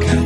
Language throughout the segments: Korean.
가까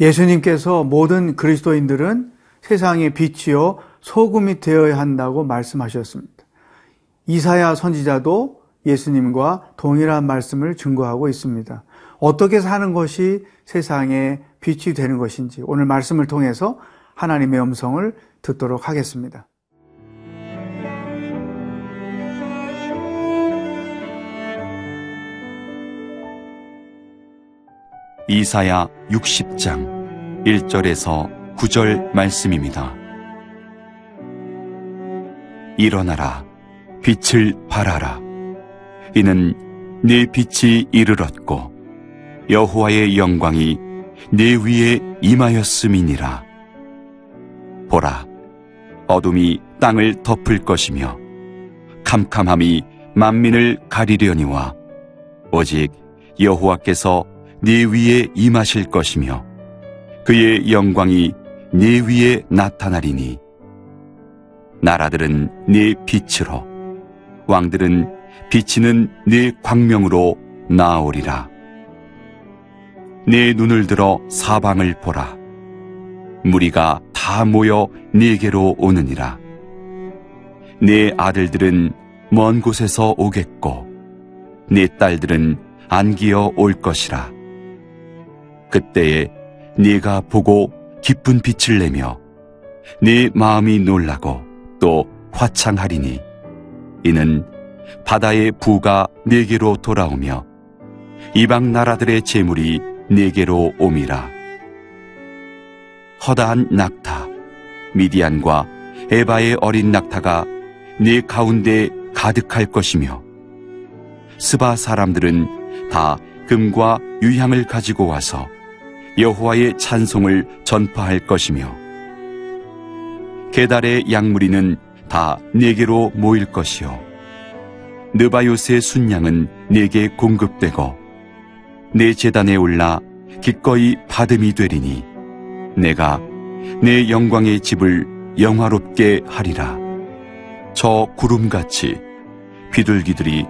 예수님께서 모든 그리스도인들은 세상의 빛이요 소금이 되어야 한다고 말씀하셨습니다. 이사야 선지자도 예수님과 동일한 말씀을 증거하고 있습니다. 어떻게 사는 것이 세상의 빛이 되는 것인지 오늘 말씀을 통해서 하나님의 음성을 듣도록 하겠습니다. 이사야 60장 1절에서 9절 말씀입니다. 일어나라 빛을 발하라 이는 네 빛이 이르렀고 여호와의 영광이 네 위에 임하였음이니라 보라 어둠이 땅을 덮을 것이며 캄캄함이 만민을 가리려니와 오직 여호와께서 네 위에 임하실 것이며 그의 영광이 네 위에 나타나리니. 나라들은 네 빛으로 왕들은 비치는 네 광명으로 나아오리라. 네 눈을 들어 사방을 보라. 무리가 다 모여 네게로 오느니라. 네 아들들은 먼 곳에서 오겠고 네 딸들은 안기어 올 것이라 그때에 네가 보고 기쁜 빛을 내며 네 마음이 놀라고 또 화창하리니 이는 바다의 부가 네게로 돌아오며 이방 나라들의 재물이 네게로 옴이라. 허다한 낙타 미디안과 에바의 어린 낙타가 네 가운데 가득할 것이며 스바 사람들은 다 금과 유향을 가지고 와서 여호와의 찬송을 전파할 것이며 게달의 양무리는 다 네게로 모일 것이요. 느바요스의 순양은 네게 공급되고 내 재단에 올라 기꺼이 받음이 되리니 내가 내 영광의 집을 영화롭게 하리라. 저 구름같이 비둘기들이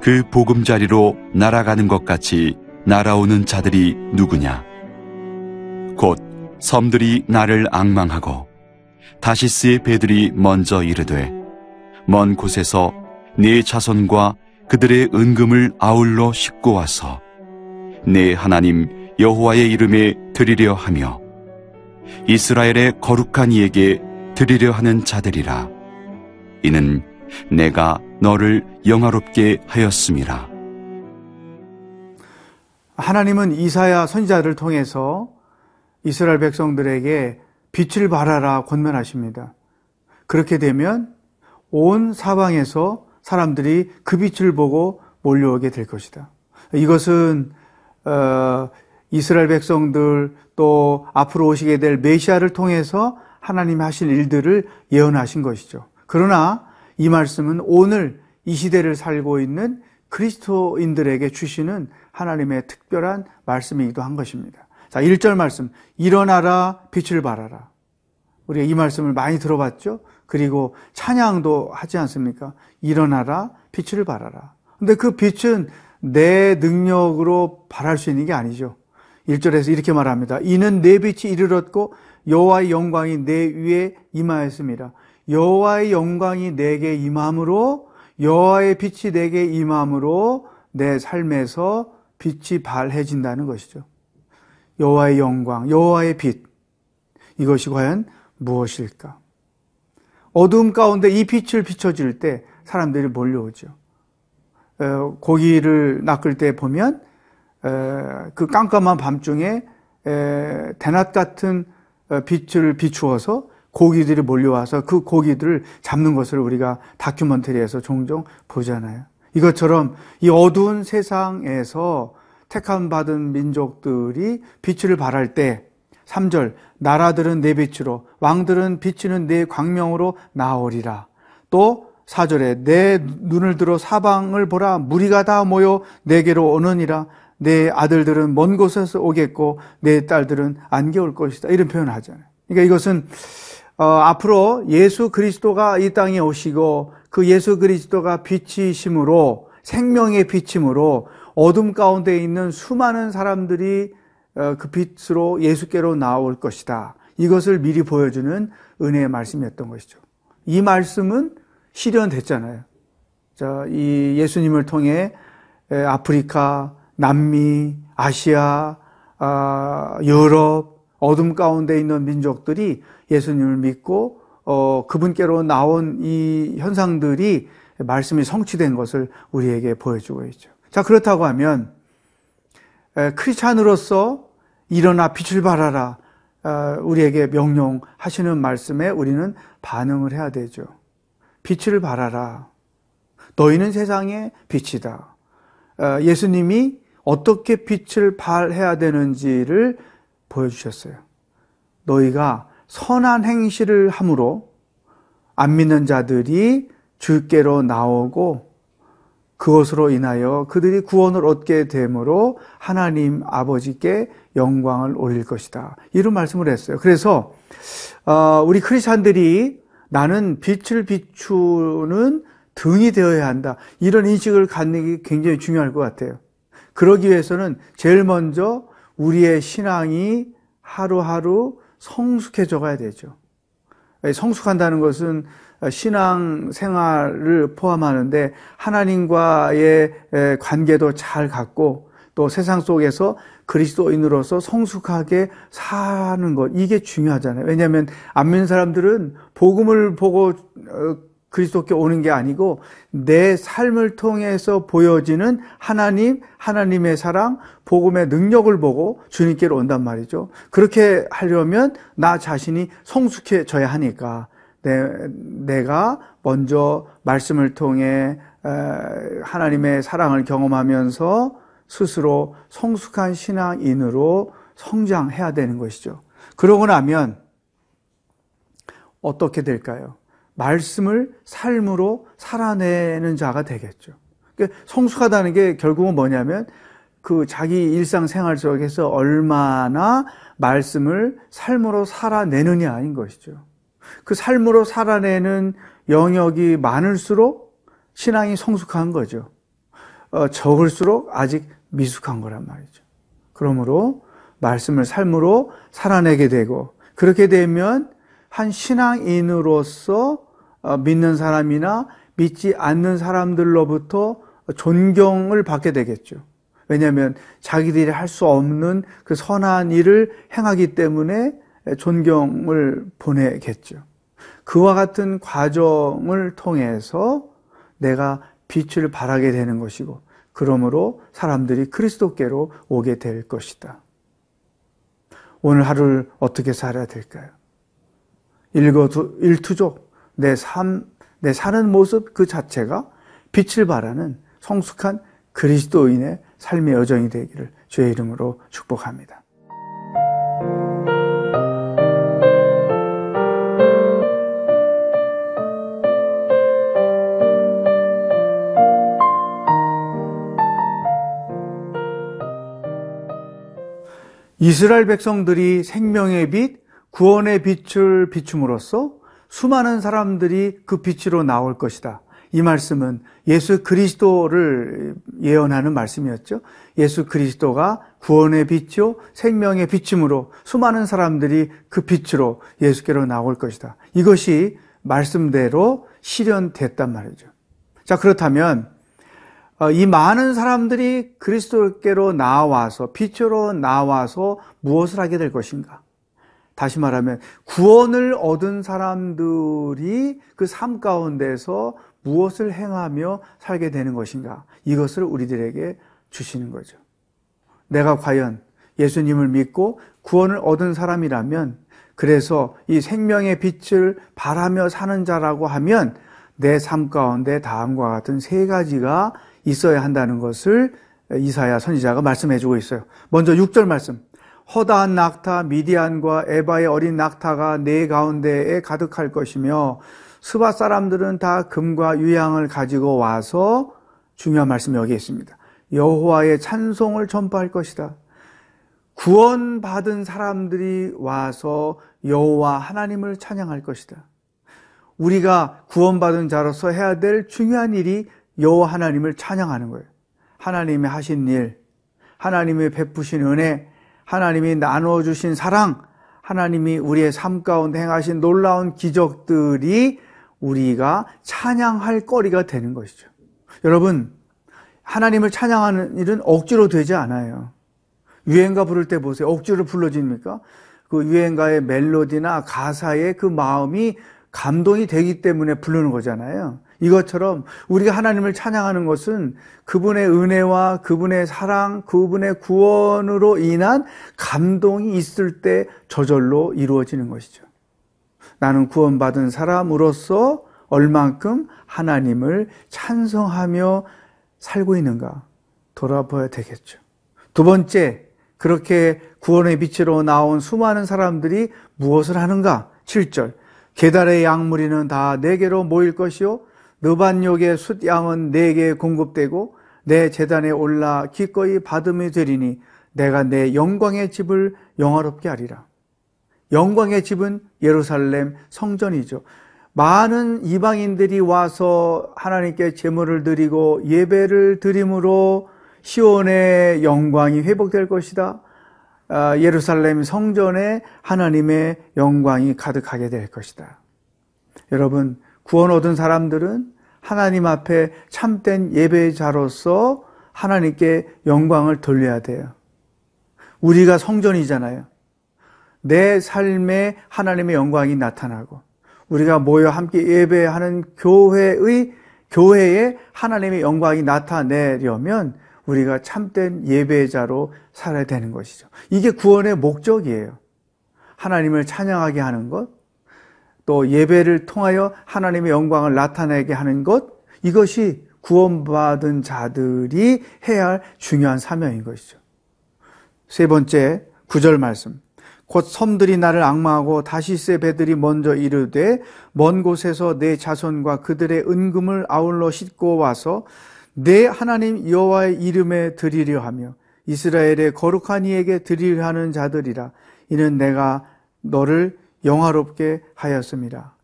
그 보금자리로 날아가는 것 같이 날아오는 자들이 누구냐 곧 섬들이 나를 앙망하고 다시스의 배들이 먼저 이르되 먼 곳에서 네 자손과 그들의 은금을 아울러 싣고 와서 내 하나님 여호와의 이름에 드리려 하며 이스라엘의 거룩한 이에게 드리려 하는 자들이라. 이는 내가 너를 영화롭게 하였음이라. 하나님은 이사야 선지자를 통해서 이스라엘 백성들에게 빛을 발하라 권면하십니다. 그렇게 되면 온 사방에서 사람들이 그 빛을 보고 몰려오게 될 것이다. 이것은 어, 이스라엘 백성들 또 앞으로 오시게 될 메시아를 통해서 하나님이 하실 일들을 예언하신 것이죠. 그러나 이 말씀은 오늘 이 시대를 살고 있는 그리스도인들에게 주시는 하나님의 특별한 말씀이기도 한 것입니다. 자, 1절 말씀. 일어나라, 빛을 발하라. 우리가 이 말씀을 많이 들어봤죠? 그리고 찬양도 하지 않습니까? 일어나라, 빛을 발하라. 근데 그 빛은 내 능력으로 발할 수 있는 게 아니죠. 1절에서 이렇게 말합니다. 이는 내 빛이 이르렀고 여호와의 영광이 내 위에 임하였습니다. 여호와의 영광이 내게 임함으로 여호와의 빛이 내게 임함으로 내 삶에서 빛이 발해진다는 것이죠. 여호와의 영광, 여호와의 빛. 이것이 과연 무엇일까? 어두움 가운데 이 빛을 비춰질 때 사람들이 몰려오죠. 고기를 낚을 때 보면 그 깜깜한 밤중에 대낮 같은 어, 빛을 비추어서 고기들이 몰려와서 그 고기들을 잡는 것을 우리가 다큐멘터리에서 종종 보잖아요. 이것처럼 이 어두운 세상에서 택함 받은 민족들이 빛을 발할 때 3절 나라들은 내 빛으로 왕들은 비치는 내 광명으로 나오리라. 또 4절에 내 눈을 들어 사방을 보라 무리가 다 모여 내게로 오느니라. 내 아들들은 먼 곳에서 오겠고 내 딸들은 안개 올 것이다. 이런 표현을 하잖아요. 그러니까 이것은 어, 앞으로 예수 그리스도가 이 땅에 오시고 그 예수 그리스도가 빛이심으로 생명의 빛이므로 어둠 가운데 있는 수많은 사람들이 어, 그 빛으로 예수께로 나올 것이다. 이것을 미리 보여주는 은혜의 말씀이었던 것이죠. 이 말씀은 실현됐잖아요. 자, 이 예수님을 통해 아프리카, 남미, 아시아, 아, 유럽, 어둠 가운데 있는 민족들이 예수님을 믿고 어, 그분께로 나온 이 현상들이 말씀이 성취된 것을 우리에게 보여주고 있죠. 자, 그렇다고 하면 크리스찬으로서 일어나 빛을 발하라 어, 우리에게 명령하시는 말씀에 우리는 반응을 해야 되죠. 빛을 발하라. 너희는 세상의 빛이다. 어, 예수님이 어떻게 빛을 발해야 되는지를 보여주셨어요. 너희가 선한 행실을 함으로 안 믿는 자들이 주께로 나오고 그것으로 인하여 그들이 구원을 얻게 되므로 하나님 아버지께 영광을 올릴 것이다. 이런 말씀을 했어요. 그래서 어, 우리 크리스찬들이 나는 빛을 비추는 등이 되어야 한다. 이런 인식을 갖는 게 굉장히 중요할 것 같아요. 그러기 위해서는 제일 먼저 우리의 신앙이 하루하루 성숙해져 가야 되죠. 성숙한다는 것은 신앙 생활을 포함하는데 하나님과의 관계도 잘 갖고 또 세상 속에서 그리스도인으로서 성숙하게 사는 것 이게 중요하잖아요. 왜냐하면 안 믿는 사람들은 복음을 보고 어, 그리스도께 오는 게 아니고 내 삶을 통해서 보여지는 하나님, 하나님의 사랑, 복음의 능력을 보고 주님께로 온단 말이죠. 그렇게 하려면 나 자신이 성숙해져야 하니까 내, 가 먼저 말씀을 통해 하나님의 사랑을 경험하면서 스스로 성숙한 신앙인으로 성장해야 되는 것이죠. 그러고 나면 어떻게 될까요? 말씀을 삶으로 살아내는 자가 되겠죠. 그러니까 성숙하다는 게 결국은 뭐냐면 그 자기 일상생활 속에서 얼마나 말씀을 삶으로 살아내느냐인 것이죠. 그 삶으로 살아내는 영역이 많을수록 신앙이 성숙한 거죠. 어, 적을수록 아직 미숙한 거란 말이죠. 그러므로 말씀을 삶으로 살아내게 되고 그렇게 되면 한 신앙인으로서 어, 믿는 사람이나 믿지 않는 사람들로부터 존경을 받게 되겠죠. 왜냐하면 자기들이 할 수 없는 그 선한 일을 행하기 때문에 존경을 보내겠죠. 그와 같은 과정을 통해서 내가 빛을 발하게 되는 것이고, 그러므로 사람들이 그리스도께로 오게 될 것이다. 오늘 하루를 어떻게 살아야 될까요? 일거두, 일투족, 내 삶, 내 사는 모습 그 자체가 빛을 발하는 성숙한 그리스도인의 삶의 여정이 되기를 주의 이름으로 축복합니다. 이스라엘 백성들이 생명의 빛, 구원의 빛을 비춤으로써 수많은 사람들이 그 빛으로 나올 것이다. 이 말씀은 예수 그리스도를 예언하는 말씀이었죠. 예수 그리스도가 구원의 빛이요, 생명의 빛임으로 수많은 사람들이 그 빛으로 예수께로 나올 것이다. 이것이 말씀대로 실현됐단 말이죠. 자, 그렇다면 어, 이 많은 사람들이 그리스도께로 나와서 빛으로 나와서 무엇을 하게 될 것인가? 다시 말하면 구원을 얻은 사람들이 그 삶 가운데서 무엇을 행하며 살게 되는 것인가? 이것을 우리들에게 주시는 거죠. 내가 과연 예수님을 믿고 구원을 얻은 사람이라면 그래서 이 생명의 빛을 바라며 사는 자라고 하면 내 삶 가운데 다음과 같은 세 가지가 있어야 한다는 것을 이사야 선지자가 말씀해 주고 있어요. 먼저 6절 말씀. 허다한 낙타 미디안과 에바의 어린 낙타가 내 가운데에 가득할 것이며 스바 사람들은 다 금과 유향을 가지고 와서 중요한 말씀이 여기 있습니다. 여호와의 찬송을 전파할 것이다. 구원받은 사람들이 와서 여호와 하나님을 찬양할 것이다. 우리가 구원받은 자로서 해야 될 중요한 일이 여호와 하나님을 찬양하는 거예요. 하나님이 하신 일, 하나님이 베푸신 은혜, 하나님이 나누어 주신 사랑, 하나님이 우리의 삶 가운데 행하신 놀라운 기적들이 우리가 찬양할 거리가 되는 것이죠. 여러분, 하나님을 찬양하는 일은 억지로 되지 않아요. 유행가 부를 때 보세요. 억지로 불러집니까? 그 유행가의 멜로디나 가사의 그 마음이 감동이 되기 때문에 부르는 거잖아요. 이것처럼 우리가 하나님을 찬양하는 것은 그분의 은혜와 그분의 사랑, 그분의 구원으로 인한 감동이 있을 때 저절로 이루어지는 것이죠. 나는 구원받은 사람으로서 얼만큼 하나님을 찬성하며 살고 있는가 돌아봐야 되겠죠. 두 번째, 그렇게 구원의 빛으로 나온 수많은 사람들이 무엇을 하는가? 7절. 계달의 양무리는 다 내게로 모일 것이요. 느반욕의 숫양은 내게 공급되고 내 재단에 올라 기꺼이 받음이 되리니 내가 내 영광의 집을 영화롭게 하리라. 영광의 집은 예루살렘 성전이죠. 많은 이방인들이 와서 하나님께 제물을 드리고 예배를 드림으로 시온의 영광이 회복될 것이다. 아, 예루살렘 성전에 하나님의 영광이 가득하게 될 것이다. 여러분, 구원 얻은 사람들은 하나님 앞에 참된 예배자로서 하나님께 영광을 돌려야 돼요. 우리가 성전이잖아요. 내 삶에 하나님의 영광이 나타나고 우리가 모여 함께 예배하는 교회의 교회에 하나님의 영광이 나타내려면 우리가 참된 예배자로 살아야 되는 것이죠. 이게 구원의 목적이에요. 하나님을 찬양하게 하는 것, 또 예배를 통하여 하나님의 영광을 나타내게 하는 것, 이것이 구원받은 자들이 해야 할 중요한 사명인 것이죠. 세 번째, 구절 말씀. 곧 섬들이 나를 악마하고 다시세 배들이 먼저 이르되 먼 곳에서 내 자손과 그들의 은금을 아울러 싣고 와서 내 하나님 여호와의 이름에 드리려 하며 이스라엘의 거룩한 이에게 드리려 하는 자들이라 이는 내가 너를 영화롭게 하였습니다.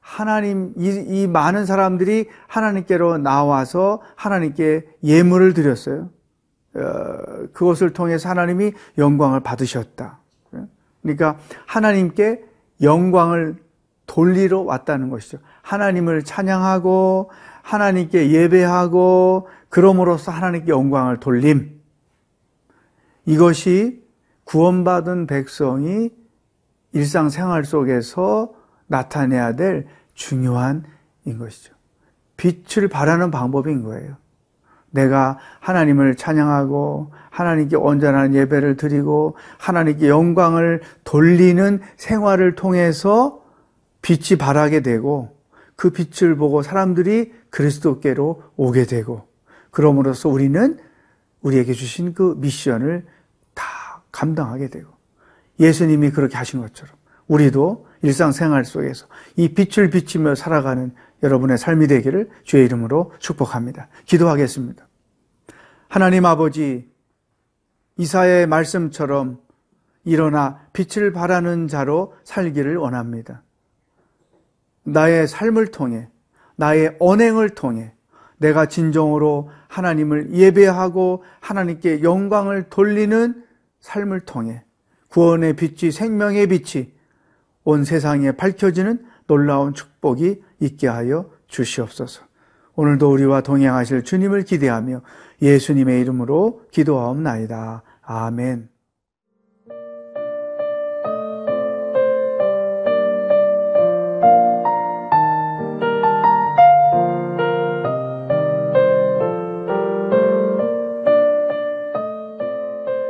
하나님 이, 이 많은 사람들이 하나님께로 나와서 하나님께 예물을 드렸어요. 어, 그것을 통해서 하나님이 영광을 받으셨다. 그러니까 하나님께 영광을 돌리러 왔다는 것이죠. 하나님을 찬양하고 하나님께 예배하고 그럼으로써 하나님께 영광을 돌림. 이것이 구원받은 백성이 일상생활 속에서 나타내야 될 중요한 인 것이죠. 빛을 발하는 방법인 거예요. 내가 하나님을 찬양하고 하나님께 온전한 예배를 드리고 하나님께 영광을 돌리는 생활을 통해서 빛이 발하게 되고 그 빛을 보고 사람들이 그리스도께로 오게 되고 그럼으로써 우리는 우리에게 주신 그 미션을 다 감당하게 되고 예수님이 그렇게 하신 것처럼 우리도 일상생활 속에서 이 빛을 비치며 살아가는 여러분의 삶이 되기를 주의 이름으로 축복합니다. 기도하겠습니다. 하나님 아버지, 이사의 말씀처럼 일어나 빛을 발하는 자로 살기를 원합니다. 나의 삶을 통해, 나의 언행을 통해 내가 진정으로 하나님을 예배하고 하나님께 영광을 돌리는 삶을 통해 구원의 빛이 생명의 빛이 온 세상에 밝혀지는 놀라운 축복이 있게 하여 주시옵소서. 오늘도 우리와 동행하실 주님을 기대하며 예수님의 이름으로 기도하옵나이다. 아멘.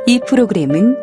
이 프로그램은